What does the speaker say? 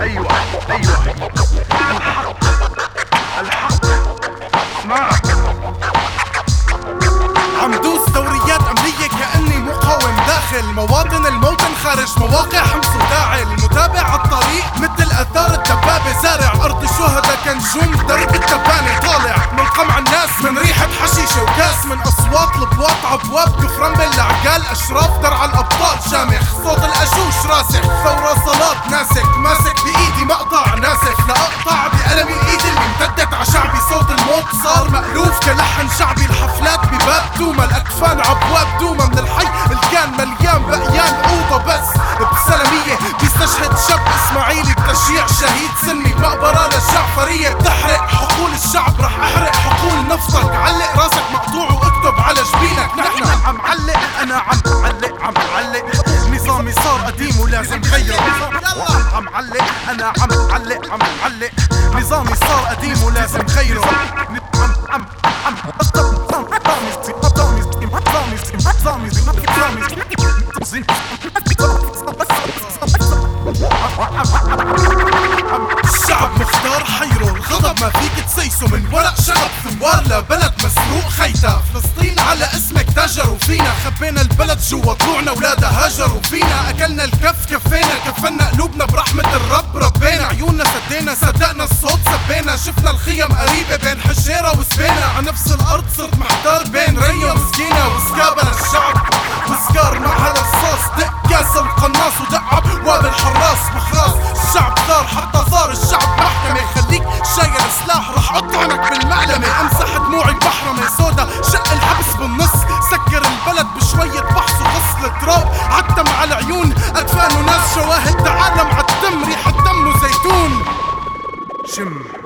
أيوه أيوه الحق الحق اسمعك عم دوس دوريات أمنية كأني مقاوم داخل مواطن الموطن خارج مواقع حمص وداعي المتابع عالطريق مثل أثار الدبابة زارع أرض الشهداء كنجوم درب التبانة طالع من قمع الناس من ريحة حشيشة وكاس من أصوات البواط عبواب. كفران بالعقال أشراف درع الأبطال. شامخ صوت الأجوش راسخ. ثورة صلاة ناسك ماسك بإيدي. حقول الشعب رح أحرق حقول نفسك. علق راسك مقطوع واكتب على جبينك نحن عم علق أنا عم علق عم علق نظامي صار قديم ولازم غيره عم علق أنا عم علق عم علق نظامي صار قديم ولازم غيره. عم عم عم. الشعب ثوار لبلد مسروق خيتا فلسطين على اسمك تاجروا فينا خبينا البلد جوا طلوعنا ولادها هاجروا فينا. أكلنا الكف كفينا كفنا قلوبنا برحمة الرب ربينا. عيوننا سدينا صدقنا الصوت سبينا. شفنا الخيم قريبة بين حجيرة وسبينا. على نفس الأرض صرت محتار بين ريا وسكينة وسكابة للشعب. وسكار مع هذا الصوص دق كاس القناص ودق عبواب الحراس شواهد تعالى عالدم ريحة دم وزيتون شم.